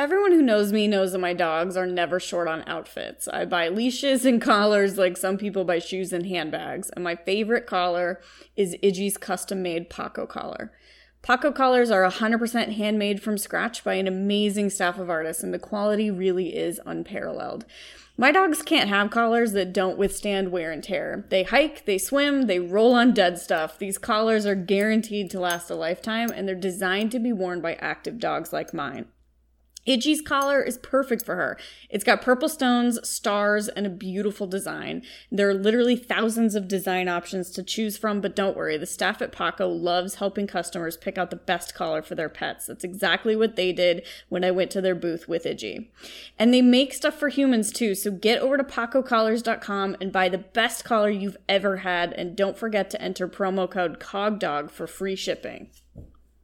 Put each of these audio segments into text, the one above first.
Everyone who knows me knows that my dogs are never short on outfits. I buy leashes and collars like some people buy shoes and handbags. And my favorite collar is Idgie's custom made Paco collar. Paco collars are 100% handmade from scratch by an amazing staff of artists, and the quality really is unparalleled. My dogs can't have collars that don't withstand wear and tear. They hike, they swim, they roll on dead stuff. These collars are guaranteed to last a lifetime, and they're designed to be worn by active dogs like mine. Idgie's collar is perfect for her. It's got purple stones, stars, and a beautiful design. There are literally thousands of design options to choose from, but don't worry, the staff at Paco loves helping customers pick out the best collar for their pets. That's exactly what they did when I went to their booth with Iggy. And they make stuff for humans too, so get over to pacocollars.com and buy the best collar you've ever had, and don't forget to enter promo code COGDOG for free shipping.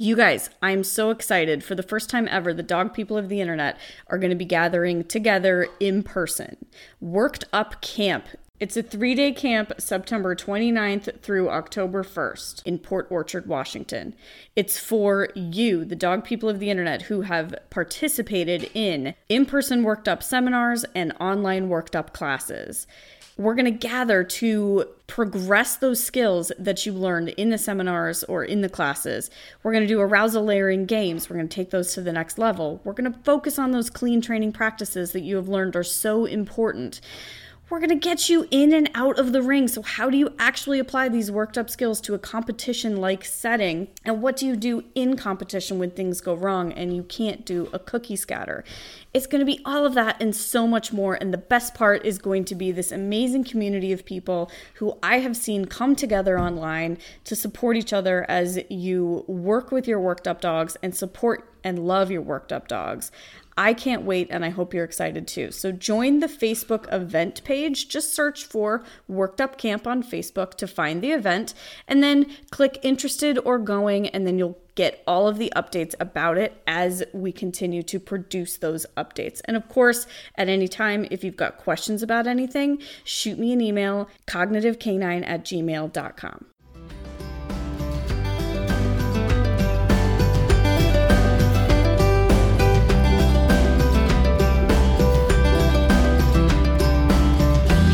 You guys, I'm so excited. For the first time ever, the dog people of the internet are going to be gathering together in person. Worked Up Camp. It's a three day camp, September 29th through October 1st in Port Orchard, Washington. It's for you, the dog people of the internet, who have participated in in person worked up seminars and online worked up classes we're going to gather to progress those skills that you learned in the seminars or in the classes. We're going to do arousal layering games. We're going to take those to the next level. We're going to focus on those clean training practices that you have learned are so important we're going to get you in and out of the ring. So, how do you actually apply these worked up skills to a competition like setting? And what do you do in competition when things go wrong and you can't do a cookie scatter? It's going to be all of that and so much more. And the best part is going to be this amazing community of people who I have seen come together online to support each other as you work with your worked up dogs and support and love your worked up dogs. I can't wait and I hope you're excited too. So join the Facebook event page. Just search for Worked Up Camp on Facebook to find the event and then click interested or going and then you'll get all of the updates about it as we continue to produce those updates. And of course, at any time, if you've got questions about anything, shoot me an email, cognitivecanine at gmail.com.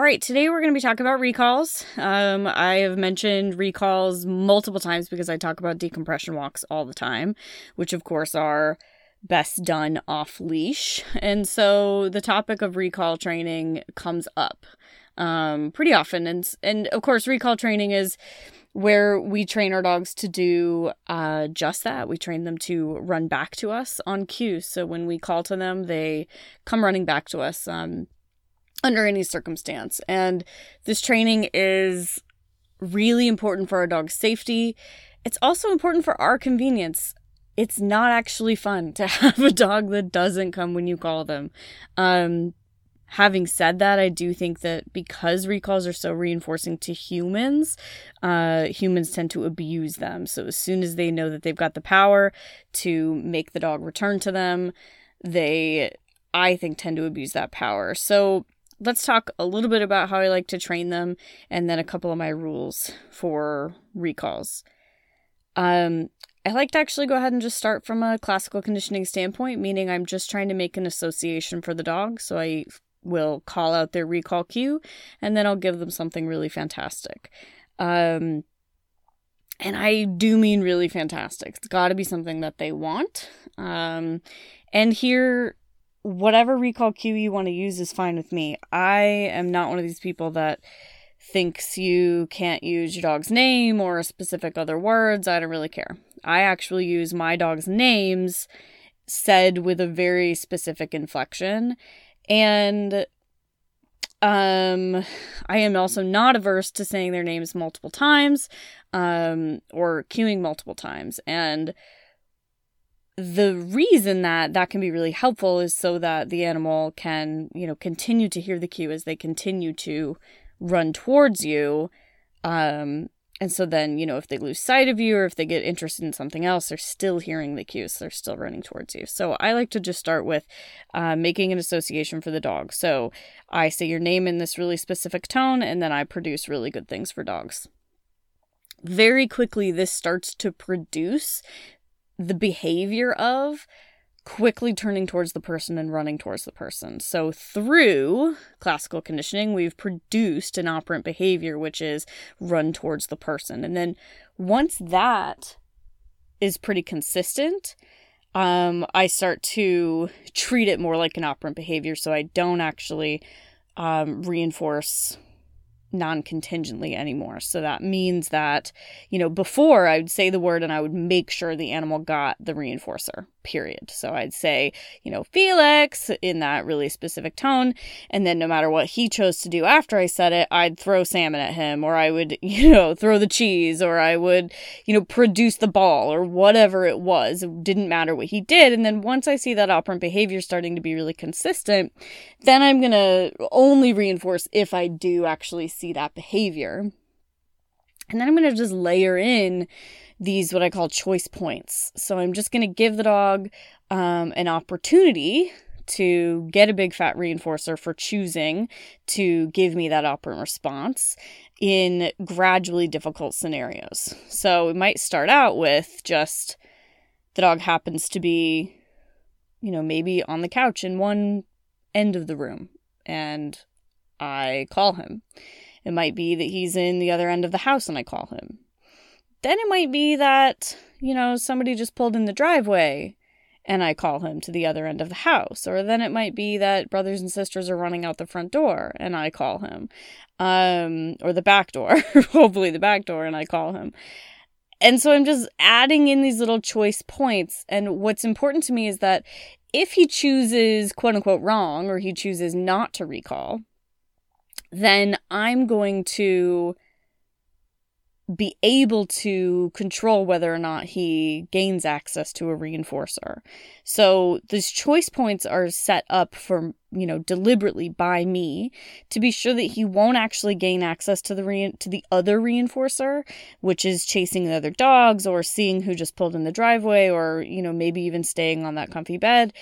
All right, today we're going to be talking about recalls. Um, I have mentioned recalls multiple times because I talk about decompression walks all the time, which of course are best done off leash. And so the topic of recall training comes up um, pretty often. And, and of course, recall training is where we train our dogs to do uh, just that. We train them to run back to us on cue. So when we call to them, they come running back to us. Um, under any circumstance. And this training is really important for our dog's safety. It's also important for our convenience. It's not actually fun to have a dog that doesn't come when you call them. Um, having said that, I do think that because recalls are so reinforcing to humans, uh, humans tend to abuse them. So as soon as they know that they've got the power to make the dog return to them, they, I think, tend to abuse that power. So let's talk a little bit about how I like to train them and then a couple of my rules for recalls. Um, I like to actually go ahead and just start from a classical conditioning standpoint, meaning I'm just trying to make an association for the dog. So I will call out their recall cue and then I'll give them something really fantastic. Um, and I do mean really fantastic. It's got to be something that they want. Um, and here whatever recall cue you want to use is fine with me. I am not one of these people that thinks you can't use your dog's name or specific other words. I don't really care. I actually use my dog's names said with a very specific inflection. And um I am also not averse to saying their names multiple times um or cueing multiple times. And the reason that that can be really helpful is so that the animal can, you know, continue to hear the cue as they continue to run towards you. Um, and so then, you know, if they lose sight of you or if they get interested in something else, they're still hearing the cues. They're still running towards you. So I like to just start with uh, making an association for the dog. So I say your name in this really specific tone, and then I produce really good things for dogs. Very quickly, this starts to produce the behavior of quickly turning towards the person and running towards the person. So, through classical conditioning, we've produced an operant behavior, which is run towards the person. And then once that is pretty consistent, um, I start to treat it more like an operant behavior. So, I don't actually um, reinforce non contingently anymore. So that means that, you know, before I would say the word and I would make sure the animal got the reinforcer period. So I'd say, you know, Felix in that really specific tone. And then no matter what he chose to do after I said it, I'd throw salmon at him or I would, you know, throw the cheese or I would, you know, produce the ball or whatever it was. It didn't matter what he did. And then once I see that operant behavior starting to be really consistent, then I'm going to only reinforce if I do actually see that behavior. And then I'm going to just layer in these what I call choice points. So I'm just going to give the dog um, an opportunity to get a big fat reinforcer for choosing to give me that operant response in gradually difficult scenarios. So it might start out with just the dog happens to be, you know, maybe on the couch in one end of the room and I call him. It might be that he's in the other end of the house and I call him. Then it might be that, you know, somebody just pulled in the driveway and I call him to the other end of the house. Or then it might be that brothers and sisters are running out the front door and I call him. Um, or the back door, hopefully the back door, and I call him. And so I'm just adding in these little choice points. And what's important to me is that if he chooses quote unquote wrong or he chooses not to recall, then I'm going to be able to control whether or not he gains access to a reinforcer. So these choice points are set up for, you know, deliberately by me to be sure that he won't actually gain access to the re- to the other reinforcer, which is chasing the other dogs or seeing who just pulled in the driveway or, you know, maybe even staying on that comfy bed.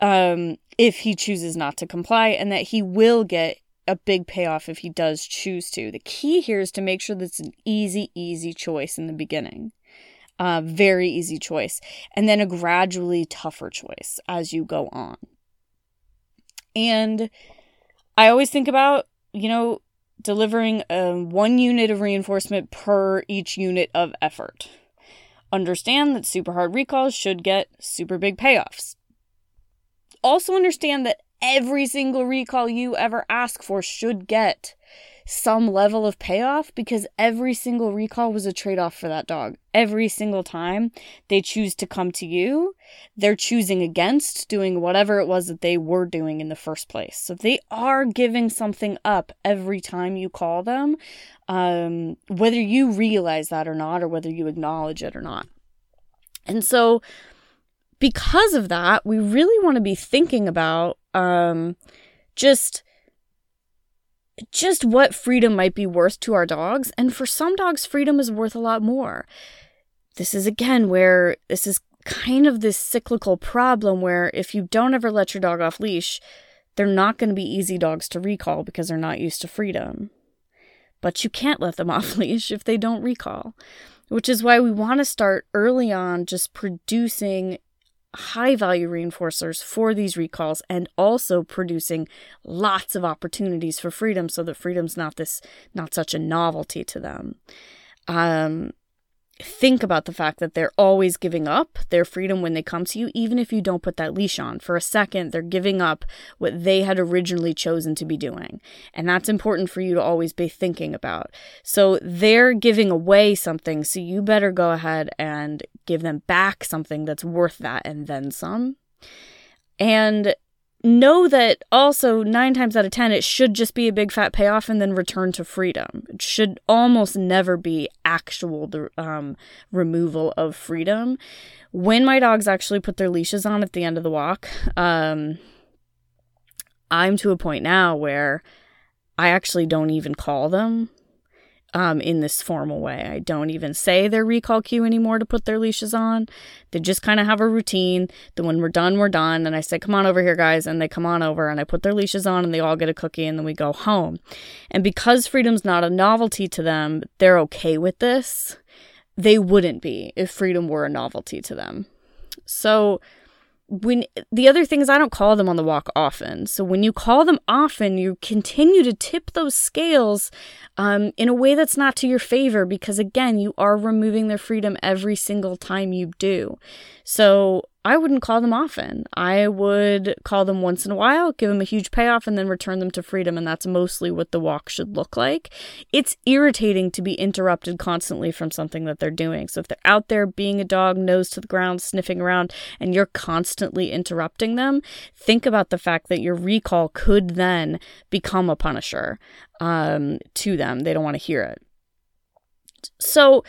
Um, if he chooses not to comply and that he will get a big payoff if he does choose to. The key here is to make sure that it's an easy, easy choice in the beginning. Uh, very easy choice. And then a gradually tougher choice as you go on. And I always think about, you know, delivering um, one unit of reinforcement per each unit of effort. Understand that super hard recalls should get super big payoffs. Also, understand that every single recall you ever ask for should get some level of payoff because every single recall was a trade off for that dog. Every single time they choose to come to you, they're choosing against doing whatever it was that they were doing in the first place. So they are giving something up every time you call them, um, whether you realize that or not, or whether you acknowledge it or not. And so, because of that, we really want to be thinking about um, just just what freedom might be worth to our dogs. And for some dogs, freedom is worth a lot more. This is again where this is kind of this cyclical problem where if you don't ever let your dog off leash, they're not going to be easy dogs to recall because they're not used to freedom. But you can't let them off leash if they don't recall, which is why we want to start early on just producing high value reinforcers for these recalls and also producing lots of opportunities for freedom so that freedom's not this not such a novelty to them. Um, think about the fact that they're always giving up their freedom when they come to you, even if you don't put that leash on. For a second, they're giving up what they had originally chosen to be doing. And that's important for you to always be thinking about. So they're giving away something, so you better go ahead and give them back something that's worth that and then some. And know that also nine times out of ten it should just be a big fat payoff and then return to freedom. It should almost never be actual um, removal of freedom. When my dogs actually put their leashes on at the end of the walk um, i'm to a point now where i actually don't even call them um, in this formal way. I don't even say their recall cue anymore to put their leashes on. They just kind of have a routine. Then when we're done, we're done. And I say, come on over here, guys. And they come on over and I put their leashes on and they all get a cookie and then we go home. And because freedom's not a novelty to them, they're okay with this. They wouldn't be if freedom were a novelty to them. So when the other thing is I don't call them on the walk often. So when you call them often, you continue to tip those scales um, in a way that's not to your favor because again, you are removing their freedom every single time you do. So I wouldn't call them often. I would call them once in a while, give them a huge payoff, and then return them to freedom. And that's mostly what the walk should look like. It's irritating to be interrupted constantly from something that they're doing. So if they're out there being a dog, nose to the ground, sniffing around, and you're constantly interrupting them, think about the fact that your recall could then become a punisher um, to them. They don't want to hear it. So,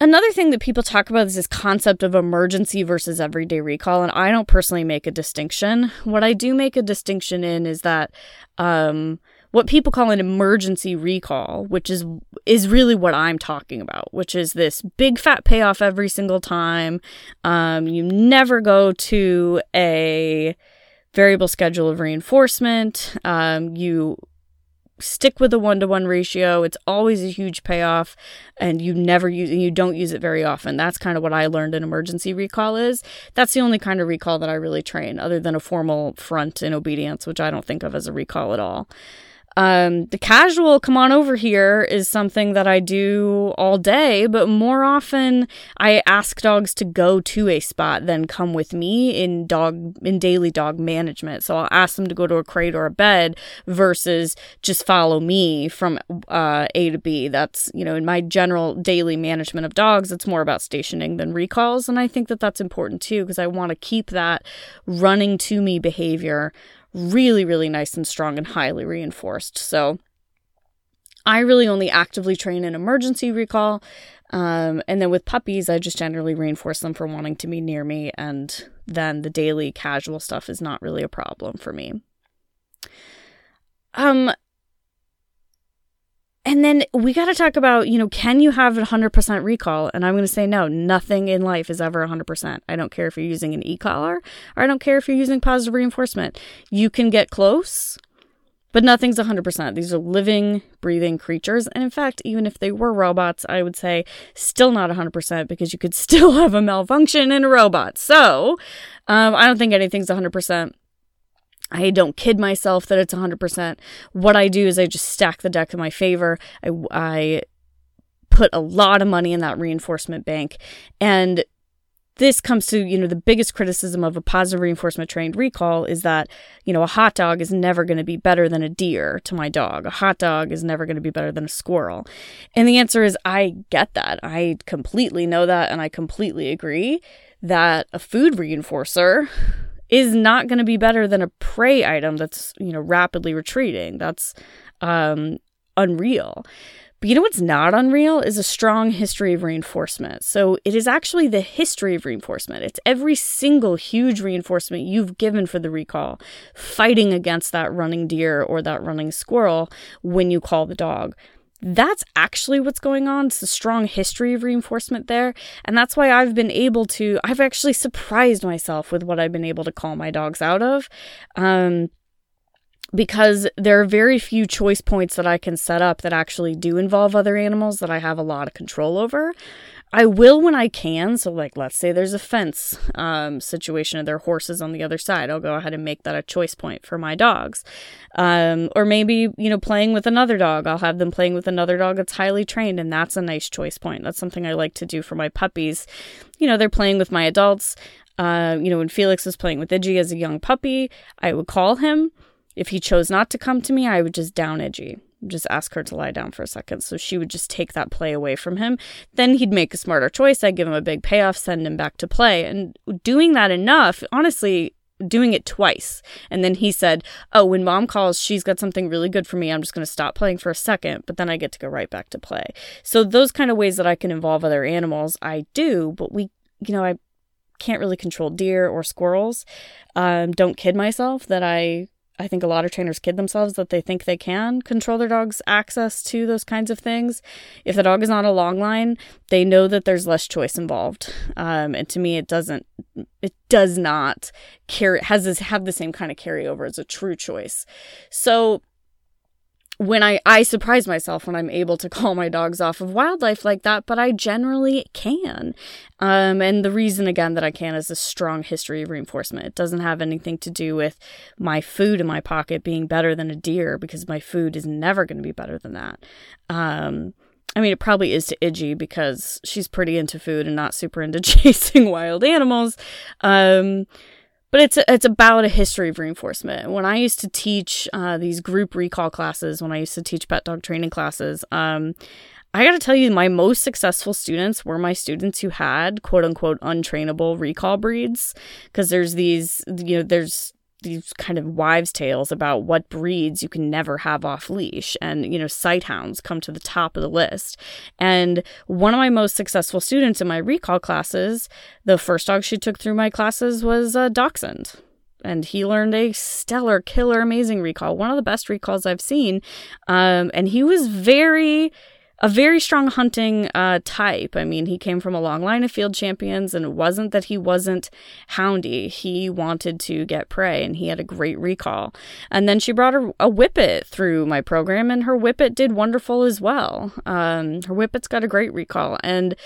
Another thing that people talk about is this concept of emergency versus everyday recall, and I don't personally make a distinction. What I do make a distinction in is that um, what people call an emergency recall, which is is really what I'm talking about, which is this big fat payoff every single time. Um, you never go to a variable schedule of reinforcement. Um, you stick with a one to one ratio. It's always a huge payoff, and you never use you don't use it very often. That's kind of what I learned an emergency recall is. That's the only kind of recall that I really train, other than a formal front in obedience, which I don't think of as a recall at all. Um, the casual come on over here is something that I do all day, but more often I ask dogs to go to a spot than come with me in dog in daily dog management. So I'll ask them to go to a crate or a bed versus just follow me from uh, A to B. That's you know in my general daily management of dogs, it's more about stationing than recalls, and I think that that's important too because I want to keep that running to me behavior really, really nice and strong and highly reinforced. So I really only actively train in emergency recall. Um, and then with puppies, I just generally reinforce them for wanting to be near me. And then the daily casual stuff is not really a problem for me. Um, and then we got to talk about, you know, can you have 100% recall? And I'm going to say no, nothing in life is ever 100%. I don't care if you're using an e collar or I don't care if you're using positive reinforcement. You can get close, but nothing's 100%. These are living, breathing creatures. And in fact, even if they were robots, I would say still not 100% because you could still have a malfunction in a robot. So um, I don't think anything's 100%. I don't kid myself that it's 100%. What I do is I just stack the deck in my favor. I, I put a lot of money in that reinforcement bank. And this comes to, you know, the biggest criticism of a positive reinforcement trained recall is that, you know, a hot dog is never going to be better than a deer to my dog. A hot dog is never going to be better than a squirrel. And the answer is I get that. I completely know that. And I completely agree that a food reinforcer is not going to be better than a prey item that's, you know, rapidly retreating. That's um, unreal. But you know what's not unreal is a strong history of reinforcement. So it is actually the history of reinforcement. It's every single huge reinforcement you've given for the recall, fighting against that running deer or that running squirrel when you call the dog that's actually what's going on. It's a strong history of reinforcement there. And that's why I've been able to, I've actually surprised myself with what I've been able to call my dogs out of. Um, because there are very few choice points that I can set up that actually do involve other animals that I have a lot of control over. I will when I can. So, like, let's say there's a fence um, situation and there are horses on the other side. I'll go ahead and make that a choice point for my dogs. Um, or maybe, you know, playing with another dog. I'll have them playing with another dog that's highly trained, and that's a nice choice point. That's something I like to do for my puppies. You know, they're playing with my adults. Uh, you know, when Felix was playing with Idgie as a young puppy, I would call him. If he chose not to come to me, I would just down Idgie just ask her to lie down for a second. So she would just take that play away from him. Then he'd make a smarter choice. I'd give him a big payoff, send him back to play. And doing that enough, honestly, doing it twice. And then he said, Oh, when mom calls, she's got something really good for me. I'm just going to stop playing for a second, but then I get to go right back to play. So, those kind of ways that I can involve other animals, I do, but we, you know, I can't really control deer or squirrels. Um, don't kid myself that I I think a lot of trainers kid themselves that they think they can control their dog's access to those kinds of things. If the dog is on a long line, they know that there's less choice involved. Um, and to me, it doesn't, it does not carry, has this, have the same kind of carryover as a true choice. So when I, I surprise myself when I'm able to call my dogs off of wildlife like that, but I generally can. Um, and the reason, again, that I can is a strong history of reinforcement. It doesn't have anything to do with my food in my pocket being better than a deer because my food is never going to be better than that. Um, I mean, it probably is to Idgie because she's pretty into food and not super into chasing wild animals. Um, but it's it's about a history of reinforcement. When I used to teach uh, these group recall classes, when I used to teach pet dog training classes, um, I got to tell you, my most successful students were my students who had quote unquote untrainable recall breeds. Because there's these, you know, there's these kind of wives' tales about what breeds you can never have off leash. And, you know, sight hounds come to the top of the list. And one of my most successful students in my recall classes, the first dog she took through my classes was a dachshund. And he learned a stellar, killer, amazing recall, one of the best recalls I've seen. Um, and he was very a very strong hunting uh, type. I mean, he came from a long line of field champions, and it wasn't that he wasn't houndy. He wanted to get prey, and he had a great recall. And then she brought a, a whippet through my program, and her whippet did wonderful as well. Um, her whippet's got a great recall, and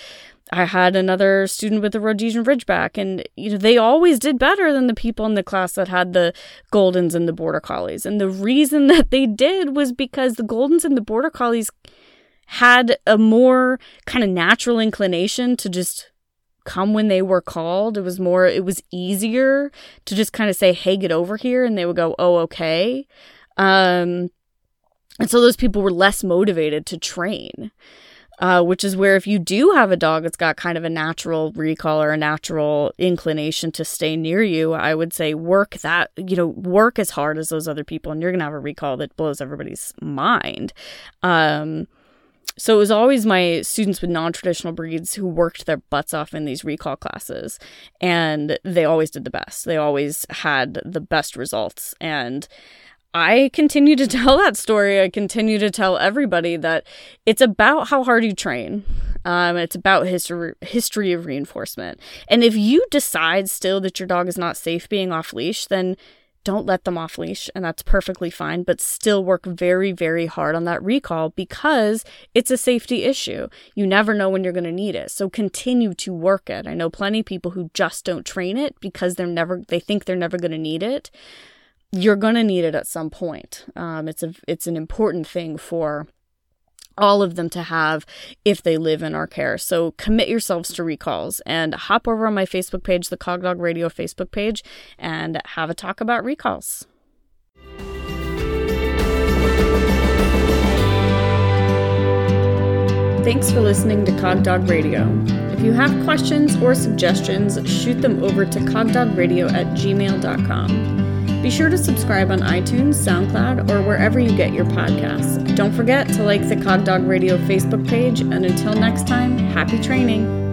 I had another student with a Rhodesian Ridgeback, and you know they always did better than the people in the class that had the Goldens and the Border Collies. And the reason that they did was because the Goldens and the Border Collies had a more kind of natural inclination to just come when they were called. It was more, it was easier to just kind of say, hey, get over here. And they would go, oh, okay. Um, and so those people were less motivated to train. Uh, which is where if you do have a dog that's got kind of a natural recall or a natural inclination to stay near you, I would say work that, you know, work as hard as those other people, and you're going to have a recall that blows everybody's mind. Um, so it was always my students with non traditional breeds who worked their butts off in these recall classes, and they always did the best. They always had the best results. And I continue to tell that story. I continue to tell everybody that it's about how hard you train. Um, it's about history history of reinforcement. And if you decide still that your dog is not safe being off leash, then don't let them off leash, and that's perfectly fine, but still work very, very hard on that recall because it's a safety issue. You never know when you're going to need it. So continue to work it. I know plenty of people who just don't train it because they're never, they think they're never going to need it. You're going to need it at some point. Um, it's a, it's an important thing for all of them to have if they live in our care. So commit yourselves to recalls and hop over on my Facebook page, the Cogdog Radio Facebook page, and have a talk about recalls. Thanks for listening to Cogdog Radio. If you have questions or suggestions, shoot them over to cogdogradio at gmail.com. Be sure to subscribe on iTunes, SoundCloud, or wherever you get your podcasts. Don't forget to like the Cogdog Radio Facebook page, and until next time, happy training!